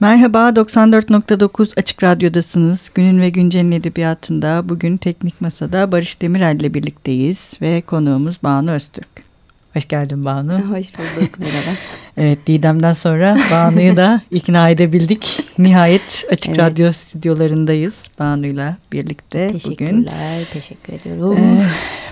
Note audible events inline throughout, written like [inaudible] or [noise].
Merhaba, 94.9 Açık Radyo'dasınız. Günün ve Güncel'in edebiyatında bugün Teknik Masa'da Barış Demirel ile birlikteyiz ve konuğumuz Banu Öztürk. Hoş geldin Banu. [laughs] Hoş bulduk, merhaba. [laughs] evet, Didem'den sonra Banu'yu da ikna edebildik. Nihayet Açık evet. Radyo stüdyolarındayız Banu'yla birlikte Teşekkürler, bugün. Teşekkürler, teşekkür ediyorum. Ee,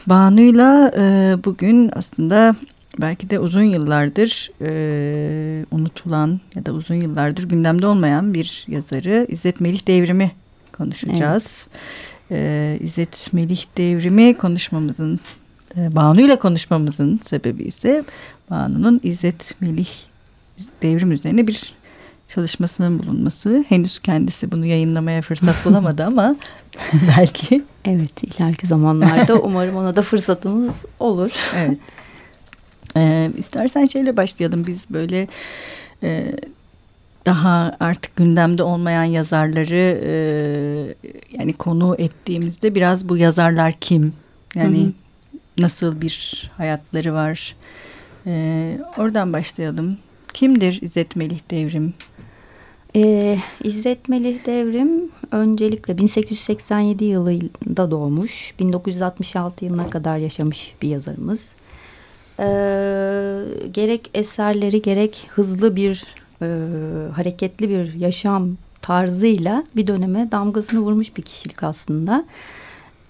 Banu'yla e, bugün aslında belki de uzun yıllardır e, unutulan ya da uzun yıllardır gündemde olmayan bir yazarı İzzet Melih Devrim'i konuşacağız. Evet. E, İzzet Melih Devrim'i konuşmamızın, e, Banu ile konuşmamızın sebebi ise Banu'nun İzzet Melih Devrim üzerine bir çalışmasının bulunması. Henüz kendisi bunu yayınlamaya fırsat bulamadı [laughs] ama belki. Evet ileriki zamanlarda [laughs] umarım ona da fırsatımız olur. Evet. Ee, istersen şeyle başlayalım biz böyle e, daha artık gündemde olmayan yazarları e, yani konu ettiğimizde biraz bu yazarlar kim? Yani hı hı. nasıl bir hayatları var? E, oradan başlayalım. Kimdir İzzet Melih Devrim? Ee, İzzet Melih Devrim öncelikle 1887 yılında doğmuş. 1966 yılına kadar yaşamış bir yazarımız e, gerek eserleri gerek hızlı bir e, hareketli bir yaşam tarzıyla bir döneme damgasını vurmuş bir kişilik aslında.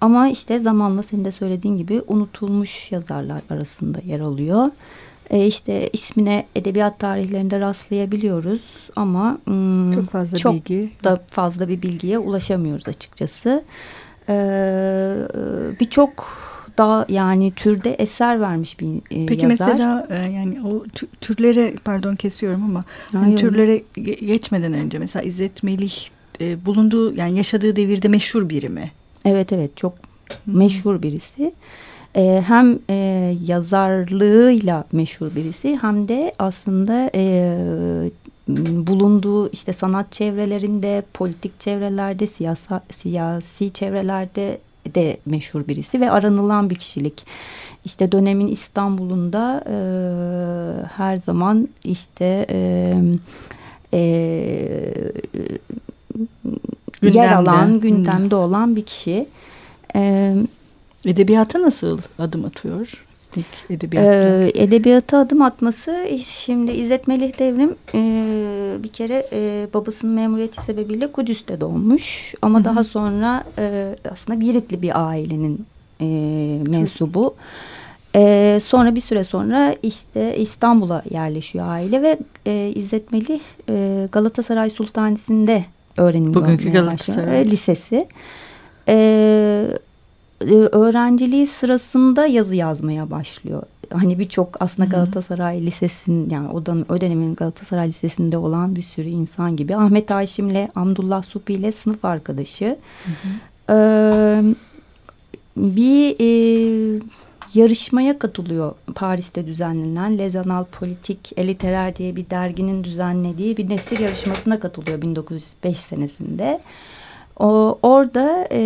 Ama işte zamanla senin de söylediğin gibi unutulmuş yazarlar arasında yer alıyor. E işte ismine edebiyat tarihlerinde rastlayabiliyoruz ama hmm, çok fazla çok bilgi da fazla bir bilgiye ulaşamıyoruz açıkçası. Ee, Birçok daha yani türde eser vermiş bir e, Peki yazar. mesela e, yani o türlere pardon kesiyorum ama hani türlere geçmeden önce mesela İzzet Melih e, bulunduğu yani yaşadığı devirde meşhur biri mi? Evet evet çok meşhur birisi. E, hem e, yazarlığıyla meşhur birisi hem de aslında e, bulunduğu işte sanat çevrelerinde, politik çevrelerde, siyasa, siyasi çevrelerde de meşhur birisi ve aranılan bir kişilik. İşte dönemin İstanbul'unda e, her zaman işte e, e, yer alan, gündemde hmm. olan bir kişi. E, Edebiyata nasıl adım atıyor? İlk edebiyatta. Ee, edebiyata adım atması şimdi İzzet Melih Devrim e, bir kere e, babasının memuriyeti sebebiyle Kudüs'te doğmuş. Ama Hı -hı. daha sonra e, aslında Giritli bir ailenin e, mensubu. E, sonra bir süre sonra işte İstanbul'a yerleşiyor aile ve e, İzzet Melih e, Galatasaray Sultanisi'nde öğrenim Bugünkü Galatasaray e, Lisesi. E, e, öğrenciliği sırasında yazı yazmaya başlıyor. Hani birçok aslında Galatasaray Lisesi'nin yani o, dönem, o dönemin Galatasaray Lisesi'nde olan bir sürü insan gibi. Ahmet Haşim'le Abdullah Supi ile sınıf arkadaşı. Hı hı. Ee, bir e, yarışmaya katılıyor Paris'te düzenlenen Lezanal Politik Eliterer diye bir derginin düzenlediği bir nesil yarışmasına katılıyor 1905 senesinde. O, orada e,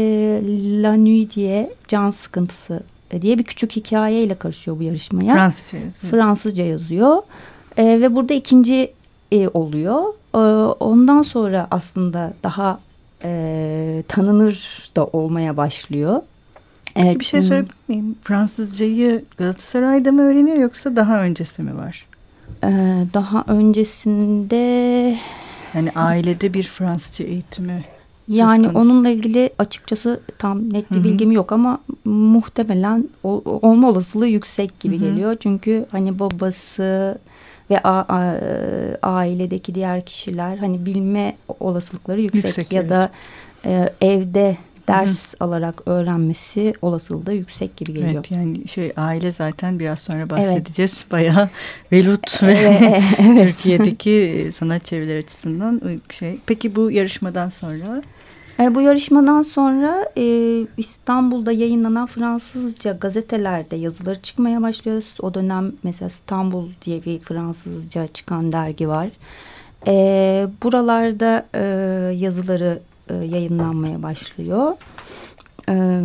La Nuit diye can sıkıntısı diye bir küçük hikayeyle karışıyor bu yarışmaya. Fransızca yazıyor. Fransızca yazıyor. E, ve burada ikinci e, oluyor. E, ondan sonra aslında daha e, tanınır da olmaya başlıyor. Peki bir şey sorabilir miyim? Fransızcayı Galatasaray'da mı öğreniyor yoksa daha öncesi mi var? Ee, daha öncesinde... Yani ailede bir Fransızca eğitimi yani onunla ilgili açıkçası tam net bir Hı -hı. bilgim yok ama muhtemelen ol, olma olasılığı yüksek gibi Hı -hı. geliyor. Çünkü hani babası ve a, a, ailedeki diğer kişiler hani bilme olasılıkları yüksek, yüksek ya evet. da e, evde ders Hı. alarak öğrenmesi olasılığı da yüksek gibi geliyor. Evet yani şey aile zaten biraz sonra bahsedeceğiz. [laughs] Evet. Bayağı velut ve evet. Türkiye'deki sanat çevreleri açısından şey. Peki bu yarışmadan sonra e, bu yarışmadan sonra e, İstanbul'da yayınlanan Fransızca gazetelerde yazıları çıkmaya başlıyor. O dönem mesela İstanbul diye bir Fransızca çıkan dergi var. E, buralarda e, yazıları e, yayınlanmaya başlıyor. E,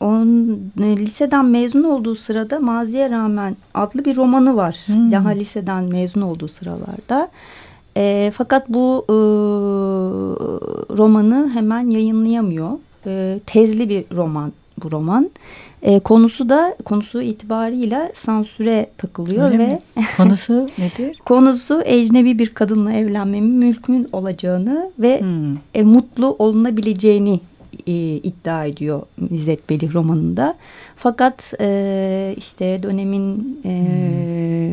on, e, liseden mezun olduğu sırada Maziye Rağmen adlı bir romanı var. Hmm. Daha liseden mezun olduğu sıralarda. E, fakat bu e, romanı hemen yayınlayamıyor. E, tezli bir roman bu roman. E, konusu da konusu itibarıyla sansüre takılıyor Öyle ve mi? [laughs] konusu nedir? konusu ecnebi bir kadınla evlenmemin mümkün olacağını ve hmm. e, mutlu olunabileceğini e, iddia ediyor İzzet Belih romanında. Fakat e, işte dönemin e, hmm.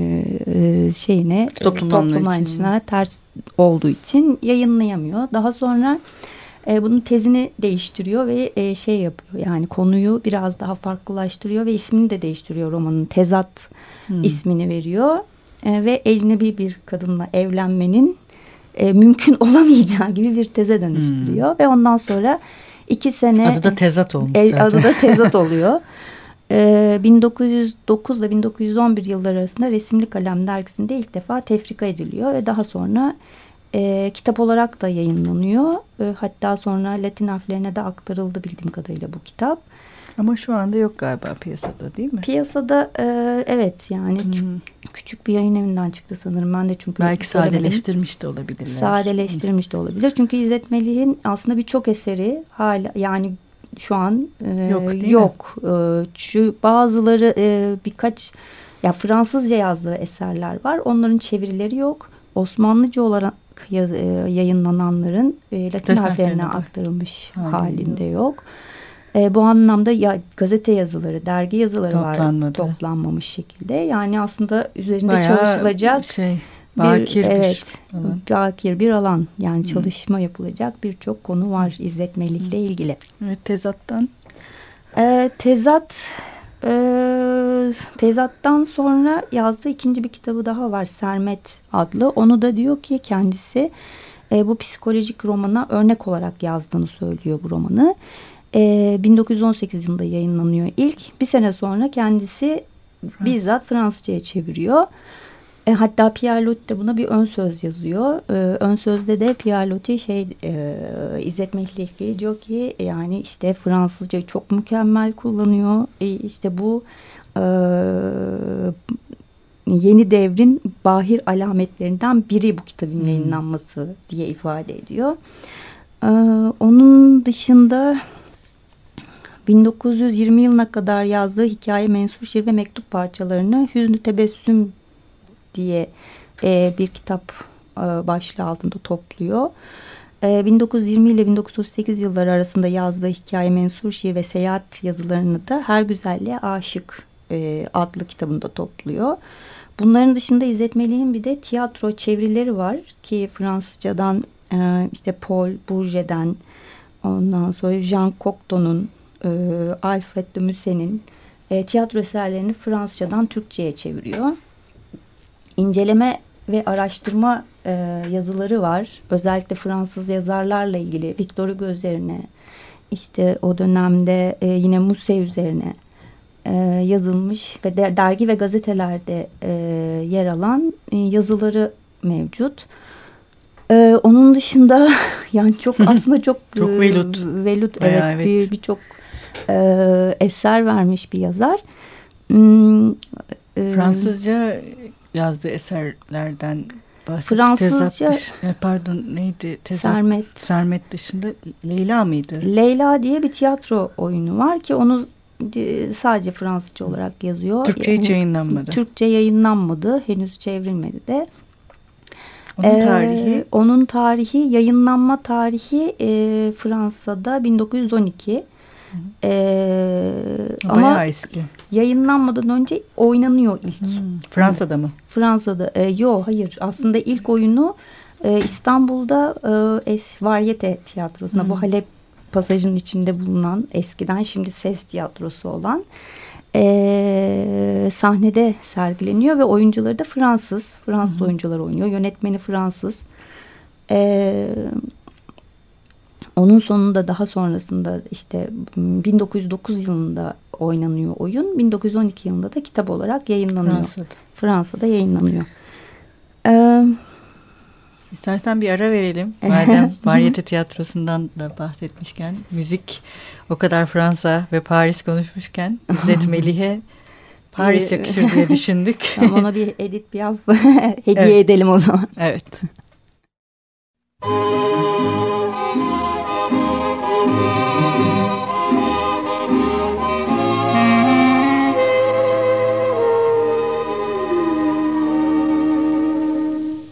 Şeyine toplum, toplum anlayışına ters olduğu için yayınlayamıyor. Daha sonra e, bunun tezini değiştiriyor ve e, şey yapıyor yani konuyu biraz daha farklılaştırıyor ve ismini de değiştiriyor romanın tezat hmm. ismini veriyor e, ve ecnebi bir kadınla evlenmenin e, mümkün [laughs] olamayacağı gibi bir teze dönüştürüyor hmm. ve ondan sonra iki sene adı da tezat olmuş e, adı da tezat oluyor. [laughs] E, 1909 ile 1911 yılları arasında Resimli Kalem dergisinde ilk defa tefrika ediliyor ve daha sonra e, kitap olarak da yayınlanıyor. E, hatta sonra Latin harflerine de aktarıldı bildiğim kadarıyla bu kitap. Ama şu anda yok galiba piyasada değil mi? Piyasada e, evet yani hmm. küçük bir yayın evinden çıktı sanırım. Ben de çünkü belki sadeleştirmiş de olabilirler. Sadeleştirmiş de olabilir. Çünkü İzzet Melih'in aslında birçok eseri hala yani şu an e, yok. yok. E, şu bazıları e, birkaç ya Fransızca yazdığı eserler var. Onların çevirileri yok. Osmanlıca olarak e, yayınlananların e, Latin harflerine aktarılmış Aynen. halinde yok. E, bu anlamda ya gazete yazıları, dergi yazıları Toplanmadı. var toplanmamış şekilde. Yani aslında üzerinde Bayağı çalışılacak şey, bakir bir, evet, alan. bakir bir alan. Yani çalışma yapılacak birçok konu var İzzet Melik'le ilgili. Evet tezattan. E, tezat e, tezattan sonra yazdığı ikinci bir kitabı daha var Sermet adlı. Onu da diyor ki kendisi e, bu psikolojik romana örnek olarak yazdığını söylüyor bu romanı. E, 1918 yılında yayınlanıyor ilk. Bir sene sonra kendisi bizzat Fransızcaya çeviriyor. E, hatta Pierre Loti de buna bir ön söz yazıyor. E, ön sözde de Pierre Loti şey e, İzzet Mehlikli diyor ki yani işte Fransızca çok mükemmel kullanıyor. E, işte bu e, yeni devrin bahir alametlerinden biri bu kitabın hmm. yayınlanması diye ifade ediyor. E, onun dışında 1920 yılına kadar yazdığı hikaye mensur şiir ve mektup parçalarını Hüznü Tebessüm diye e, bir kitap e, başlığı altında topluyor. E, 1920 ile 1938 yılları arasında yazdığı hikaye, mensur şiir ve seyahat yazılarını da Her Güzelliğe Aşık e, adlı kitabında topluyor. Bunların dışında İzzet Melih'in bir de tiyatro çevirileri var ki Fransızcadan e, işte Paul Bourget'den ondan sonra Jean Cocteau'nun e, Alfred de Musset'in e, tiyatro eserlerini Fransızcadan Türkçe'ye çeviriyor inceleme ve araştırma e, yazıları var. Özellikle Fransız yazarlarla ilgili Victor Hugo üzerine işte o dönemde e, yine Muse üzerine e, yazılmış ve de, dergi ve gazetelerde e, yer alan e, yazıları mevcut. E, onun dışında [laughs] yani çok [laughs] aslında çok çok e, velut, velut evet, evet. bir birçok e, eser vermiş bir yazar. Hmm, e, Fransızca yazdığı eserlerden Fransızca e, pardon neydi tezat, Sermet Sermet dışında Leyla mıydı? Leyla diye bir tiyatro oyunu var ki onu sadece Fransızca olarak yazıyor. Türkçe hiç yayınlanmadı. Türkçe yayınlanmadı. Henüz çevrilmedi de. Onun ee, tarihi? Onun tarihi yayınlanma tarihi e, Fransa'da 1912. Ee, Bayağı eski. Yayınlanmadan önce oynanıyor ilk. Hmm. Fransa'da mı? Fransa'da. E, yo hayır. Aslında ilk oyunu e, İstanbul'da e, Es Varyete Tiyatrosu'na hmm. bu Halep pasajının içinde bulunan eskiden şimdi ses tiyatrosu olan e, sahnede sergileniyor ve oyuncuları da Fransız. Fransız hmm. oyuncular oynuyor. Yönetmeni Fransız. E, onun sonunda daha sonrasında işte 1909 yılında oynanıyor oyun. 1912 yılında da kitap olarak yayınlanıyor. Fransa'da, Fransa'da yayınlanıyor. Ee, İstersen bir ara verelim. [laughs] Madem varyete tiyatrosundan da bahsetmişken müzik o kadar Fransa ve Paris konuşmuşken [laughs] İzzet Melih'e Paris yakışır diye düşündük. [laughs] tamam ona bir edit biraz hediye evet. edelim o zaman. Evet.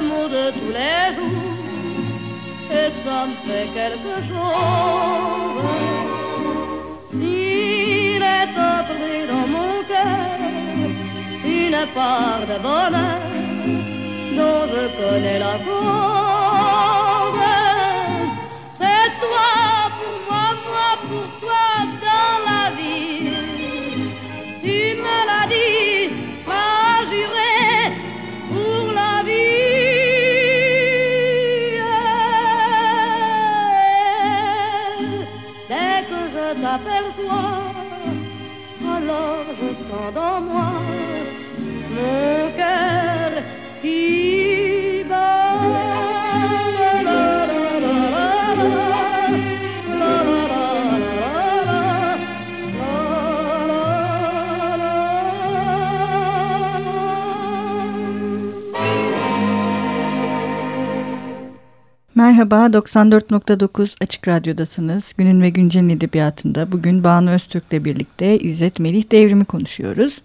De tous les jours, et ça me fait quelque chose. Il est entré dans mon cœur une part de bonheur dont je connais la cause. C'est toi pour moi, moi pour toi todo Merhaba, 94.9 Açık Radyo'dasınız. Günün ve Güncel'in edebiyatında bugün Banu Öztürk'le birlikte İzzet Melih devrimi konuşuyoruz.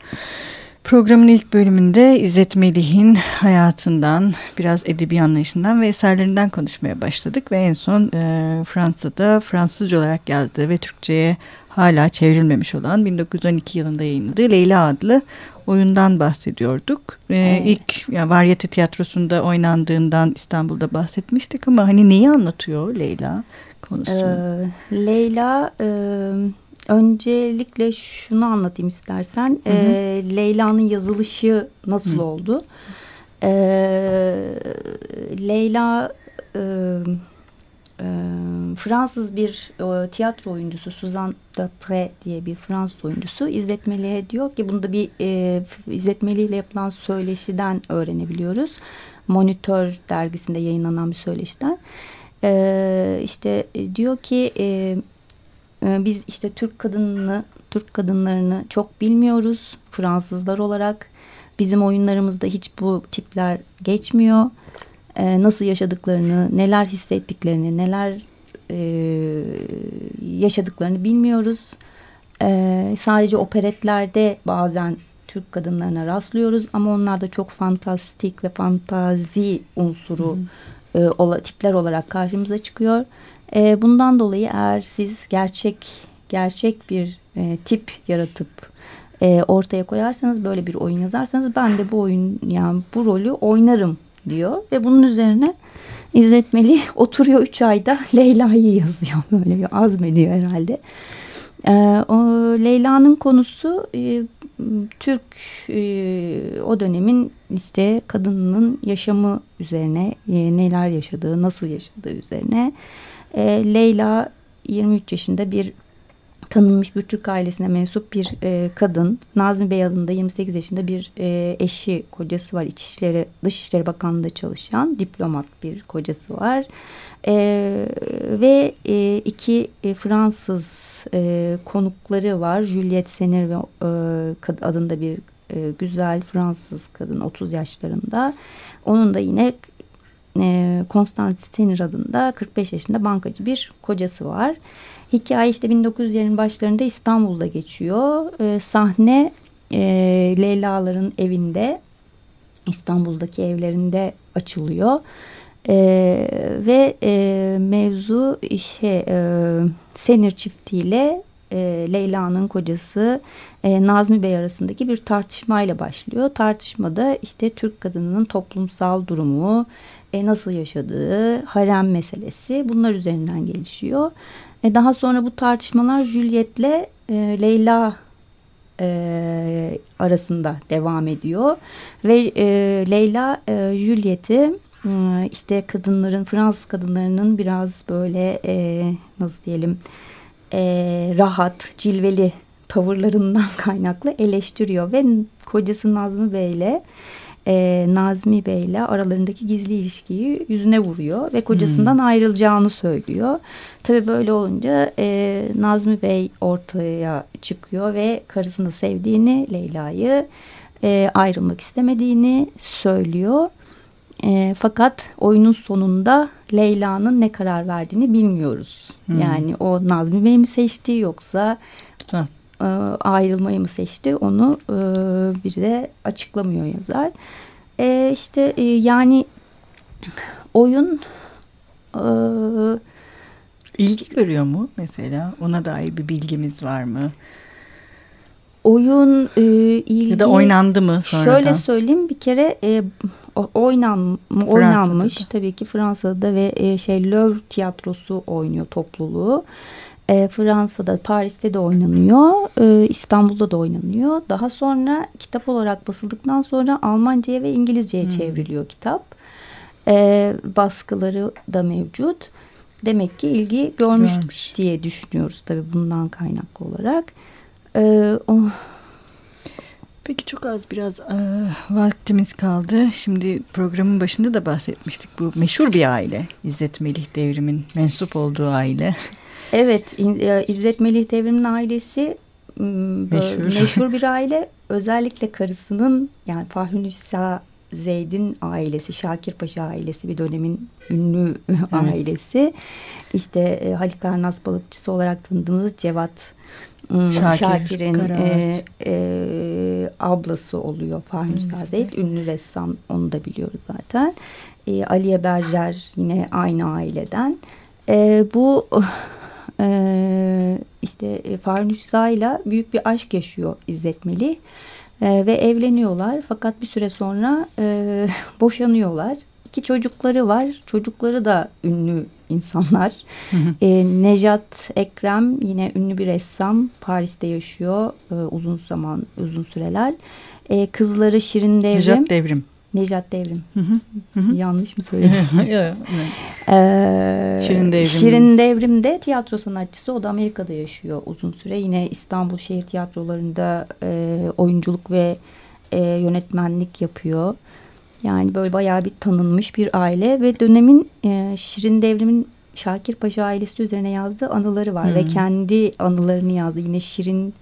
Programın ilk bölümünde İzzet Melih'in hayatından, biraz edebi anlayışından ve eserlerinden konuşmaya başladık. Ve en son e, Fransa'da Fransızca olarak yazdığı ve Türkçe'ye hala çevrilmemiş olan 1912 yılında yayınladığı Leyla adlı oyundan bahsediyorduk. Ee, evet. İlk yani Varyete Tiyatrosu'nda oynandığından İstanbul'da bahsetmiştik ama hani neyi anlatıyor Leyla konusu? Ee, Leyla e, öncelikle şunu anlatayım istersen. Hı hı. E, Leyla'nın yazılışı nasıl hı. oldu? E, Leyla... E, Fransız bir tiyatro oyuncusu Suzanne Dupre diye bir Fransız oyuncusu İzzet Melih'e diyor ki bunu da bir e, ile yapılan söyleşiden öğrenebiliyoruz. Monitör dergisinde yayınlanan bir söyleşiden. İşte e, diyor ki e, biz işte Türk kadınını Türk kadınlarını çok bilmiyoruz Fransızlar olarak. Bizim oyunlarımızda hiç bu tipler geçmiyor e, nasıl yaşadıklarını, neler hissettiklerini, neler e, yaşadıklarını bilmiyoruz. E, sadece operetlerde bazen Türk kadınlarına rastlıyoruz ama onlar da çok fantastik ve fantazi unsuru e, ola, tipler olarak karşımıza çıkıyor. E, bundan dolayı eğer siz gerçek gerçek bir e, tip yaratıp e, ortaya koyarsanız böyle bir oyun yazarsanız ben de bu oyun yani bu rolü oynarım diyor ve bunun üzerine İzzet Melih oturuyor üç ayda [laughs] Leyla'yı yazıyor böyle bir azmediyor herhalde. E, o Leyla'nın konusu e, Türk e, o dönemin işte kadının yaşamı üzerine e, neler yaşadığı, nasıl yaşadığı üzerine. E, Leyla 23 yaşında bir tanınmış bir Türk ailesine mensup bir e, kadın. Nazmi Bey adında 28 yaşında bir e, eşi, kocası var. İçişleri, Dışişleri Bakanlığı'nda çalışan diplomat bir kocası var. E, ve e, iki e, Fransız e, konukları var. Juliette Senir ve e, adında bir e, güzel Fransız kadın 30 yaşlarında. Onun da yine e, Constance Senir adında 45 yaşında bankacı bir kocası var. Hikaye işte 1900'lerin başlarında İstanbul'da geçiyor. E, sahne e, Leyla'ların evinde İstanbul'daki evlerinde açılıyor. E, ve e, mevzu işte e, Senir çiftiyle e, Leyla'nın kocası e, Nazmi Bey arasındaki bir tartışmayla başlıyor. Tartışmada işte Türk kadınının toplumsal durumu, e, nasıl yaşadığı, harem meselesi bunlar üzerinden gelişiyor. E, daha sonra bu tartışmalar Juliet'le e, Leyla e, arasında devam ediyor. Ve e, Leyla e, Juliet'i e, işte kadınların, Fransız kadınlarının biraz böyle e, nasıl diyelim e, rahat, cilveli tavırlarından [laughs] kaynaklı eleştiriyor. Ve kocası Nazmi Bey'le e, Nazmi Bey ile aralarındaki gizli ilişkiyi yüzüne vuruyor ve kocasından hmm. ayrılacağını söylüyor. Tabii böyle olunca e, Nazmi Bey ortaya çıkıyor ve karısını sevdiğini, Leyla'yı e, ayrılmak istemediğini söylüyor. E, fakat oyunun sonunda Leyla'nın ne karar verdiğini bilmiyoruz. Hmm. Yani o Nazmi Bey mi seçti yoksa tamam. E, ayrılmayı mı seçti onu e, bir de açıklamıyor yazar. E, işte e, yani oyun e, ilgi görüyor mu mesela? Ona dair bir bilgimiz var mı? Oyun e, ilgi ya da oynandı mı sonradan? Şöyle söyleyeyim bir kere e, oynan oynanmış tabii ki Fransa'da ve e, şey Louvre tiyatrosu oynuyor topluluğu. E, Fransa'da, Paris'te de oynanıyor. E, İstanbul'da da oynanıyor. Daha sonra kitap olarak basıldıktan sonra Almanca'ya ve İngilizce'ye hmm. çevriliyor kitap. E, baskıları da mevcut. Demek ki ilgi görmüş, görmüş. diye düşünüyoruz tabii bundan kaynaklı olarak. E, oh. Peki çok az biraz e, vaktimiz kaldı. Şimdi programın başında da bahsetmiştik. Bu meşhur bir aile. İzzet Melih devrimin mensup olduğu aile. [laughs] Evet, İzzet Melih Devrim'in ailesi meşhur. meşhur bir [laughs] aile. Özellikle karısının yani Fahri Nisa Zeyd'in ailesi, Şakir Paşa ailesi bir dönemin ünlü [laughs] evet. ailesi. İşte Halik Arnaz balıkçısı olarak tanıdığımız Cevat Şakir, Şakir'in e, e, ablası oluyor Nisa Zeyd. Ünlü ressam onu da biliyoruz zaten. E, Aliye Berger yine aynı aileden. E, bu [laughs] e, işte e, Farnüsa ile büyük bir aşk yaşıyor İzzet Melih. E, ve evleniyorlar fakat bir süre sonra e, [laughs] boşanıyorlar. İki çocukları var. Çocukları da ünlü insanlar. E, Nejat Ekrem yine ünlü bir ressam. Paris'te yaşıyor e, uzun zaman, uzun süreler. E, kızları Şirin Devrim. Nejat Devrim. Nejat Devrim. Hı hı. Yanlış mı söyledim? [laughs] ee, Şirin Devrim. Şirin Devrim de tiyatro sanatçısı. O da Amerika'da yaşıyor uzun süre. Yine İstanbul şehir tiyatrolarında e, oyunculuk ve e, yönetmenlik yapıyor. Yani böyle bayağı bir tanınmış bir aile ve dönemin e, Şirin Devrim'in Şakir Paşa ailesi üzerine yazdığı anıları var. Hı. Ve kendi anılarını yazdı. Yine Şirin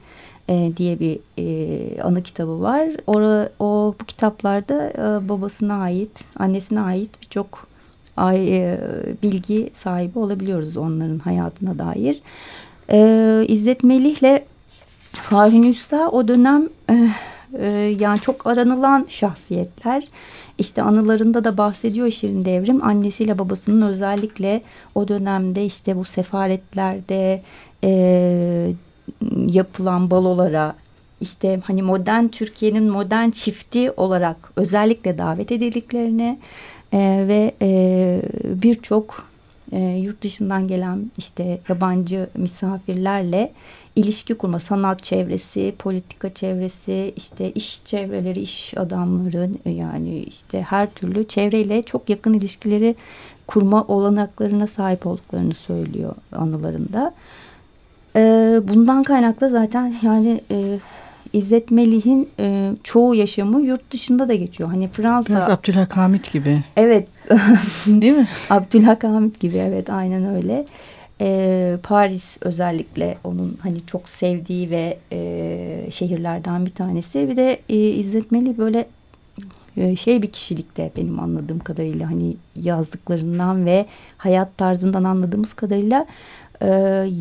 e, diye bir e, anı kitabı var. Ora, o bu kitaplarda e, babasına ait, annesine ait birçok e, bilgi sahibi olabiliyoruz onların hayatına dair. E, İzzet Melih'le Fahri Usta o dönem e, yani çok aranılan şahsiyetler. İşte anılarında da bahsediyor Şirin Devrim. Annesiyle babasının özellikle o dönemde işte bu sefaretlerde e, yapılan balolara işte hani modern Türkiye'nin modern çifti olarak özellikle davet edildiklerini e, ve e, birçok e, yurt dışından gelen işte yabancı misafirlerle ilişki kurma, sanat çevresi, politika çevresi, işte iş çevreleri, iş adamları yani işte her türlü çevreyle çok yakın ilişkileri kurma olanaklarına sahip olduklarını söylüyor anılarında. E, bundan kaynaklı zaten yani e, İzzet Melih'in e, çoğu yaşamı yurt dışında da geçiyor. Hani Fransa... Biraz Abdülhakamit gibi. Evet. [laughs] Değil mi? Abdülhakamit gibi evet aynen öyle. E, Paris özellikle onun hani çok sevdiği ve e, şehirlerden bir tanesi. Bir de e, İzzet Melih böyle e, şey bir kişilikte benim anladığım kadarıyla hani yazdıklarından ve hayat tarzından anladığımız kadarıyla e,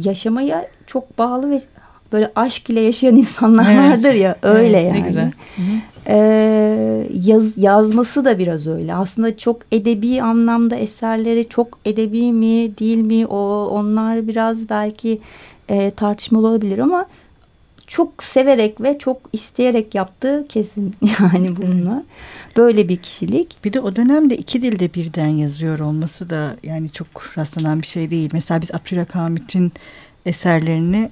yaşamaya çok bağlı ve böyle aşk ile yaşayan insanlar evet. vardır ya öyle evet, yani. Ne güzel. Ee, yaz, yazması da biraz öyle. Aslında çok edebi anlamda eserleri çok edebi mi değil mi o onlar biraz belki e, tartışmalı olabilir ama çok severek ve çok isteyerek yaptığı kesin [laughs] yani bununla. Böyle bir kişilik. Bir de o dönemde iki dilde birden yazıyor olması da yani çok rastlanan bir şey değil. Mesela biz Abdülhamit'in eserlerini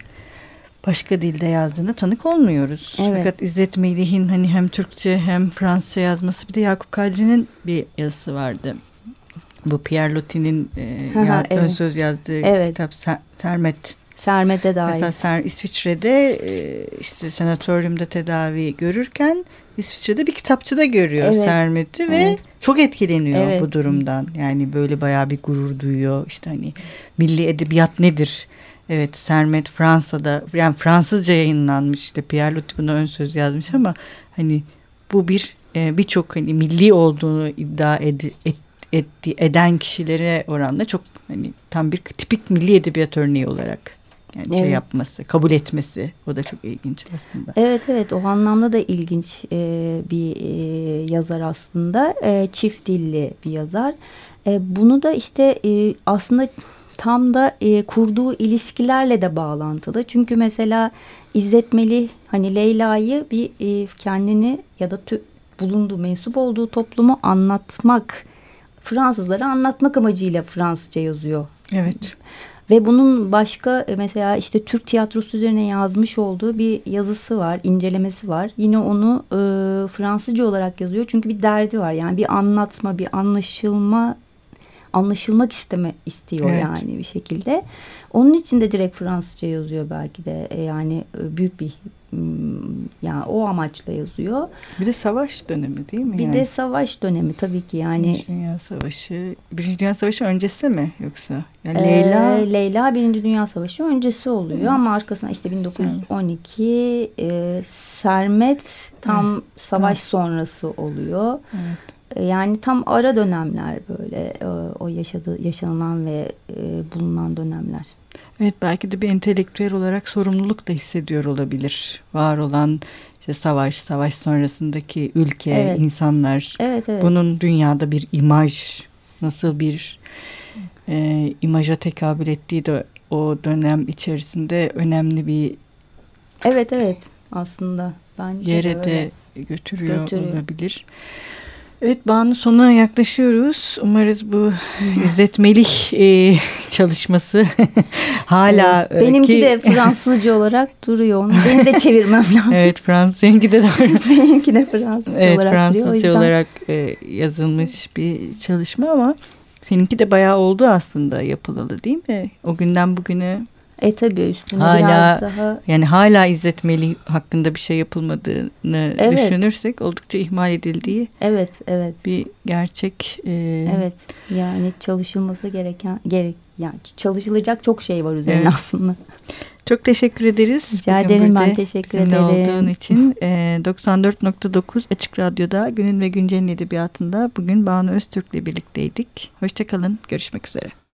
başka dilde yazdığına tanık olmuyoruz. Evet. Fakat İzzet Melih'in hani hem Türkçe hem Fransızca yazması bir de Yakup Kadri'nin bir yazısı vardı. Bu Pierre Loti'nin e, ya, evet. söz yazdığı evet. kitap Sermet. Sermet'e dair. Mesela Ser, İsviçre'de e, işte sanatoryumda tedavi görürken İsviçre'de bir kitapçıda görüyor evet. Sermet'i evet. ve çok etkileniyor evet. bu durumdan. Yani böyle bayağı bir gurur duyuyor. İşte hani milli edebiyat nedir? Evet Sermet Fransa'da yani Fransızca yayınlanmış işte Pierre Loti buna ön söz yazmış ama hani bu bir e, birçok hani milli olduğunu iddia ed, et, etti, eden kişilere oranla çok hani tam bir tipik milli edebiyat örneği olarak yani şey evet. şey yapması, kabul etmesi o da çok ilginç aslında. Evet evet o anlamda da ilginç e, bir e, yazar aslında. E, çift dilli bir yazar. E, bunu da işte e, aslında tam da e, kurduğu ilişkilerle de bağlantılı. Çünkü mesela İzzet Melih hani Leyla'yı bir e, kendini ya da tü, bulunduğu mensup olduğu toplumu anlatmak Fransızlara anlatmak amacıyla Fransızca yazıyor. Evet. Ve bunun başka e, mesela işte Türk tiyatrosu üzerine yazmış olduğu bir yazısı var, incelemesi var. Yine onu e, Fransızca olarak yazıyor. Çünkü bir derdi var. Yani bir anlatma, bir anlaşılma anlaşılmak isteme istiyor evet. yani bir şekilde. Onun için de direkt Fransızca yazıyor belki de e, yani e, büyük bir yani o amaçla yazıyor. Bir de savaş dönemi değil mi? Bir yani? de savaş dönemi tabii ki yani. Birinci Dünya Savaşı, Birinci Dünya Savaşı öncesi mi yoksa? Yani ee, Leyla. Leyla Birinci Dünya Savaşı öncesi oluyor evet. ama arkasına işte 1912 e, Sermet tam evet. savaş evet. sonrası oluyor. Evet. E, yani tam ara dönemler böyle e, o yaşadığı yaşanılan ve e, bulunan dönemler. Evet belki de bir entelektüel olarak sorumluluk da hissediyor olabilir. Var olan işte savaş, savaş sonrasındaki ülke, evet. insanlar. Evet, evet. Bunun dünyada bir imaj, nasıl bir e, imaja tekabül ettiği de o dönem içerisinde önemli bir Evet evet aslında bence yere de götürüyor, götürüyor olabilir. Evet Banu sonuna yaklaşıyoruz. Umarız bu İzzet Melih e, çalışması [laughs] hala... Evet, benimki ki... de [laughs] Fransızca olarak duruyor. Onu benim de çevirmem lazım. evet Fransızca de [laughs] benimki de Fransızca evet, olarak Fransızca yüzden... olarak e, yazılmış bir çalışma ama seninki de bayağı oldu aslında yapılalı değil mi? O günden bugüne e tabi üstüne hala, biraz daha. Yani hala İzzet Melih hakkında bir şey yapılmadığını evet. düşünürsek oldukça ihmal edildiği. Evet, evet. Bir gerçek. E... Evet, yani çalışılması gereken gerek yani çalışılacak çok şey var üzerine evet. aslında. Çok teşekkür ederiz. Rica Bugün ederim ben teşekkür ederim. olduğun için [laughs] e, 94.9 Açık Radyo'da Günün ve Güncel'in edebiyatında bugün Banu Öztürk'le birlikteydik. Hoşçakalın. Görüşmek üzere.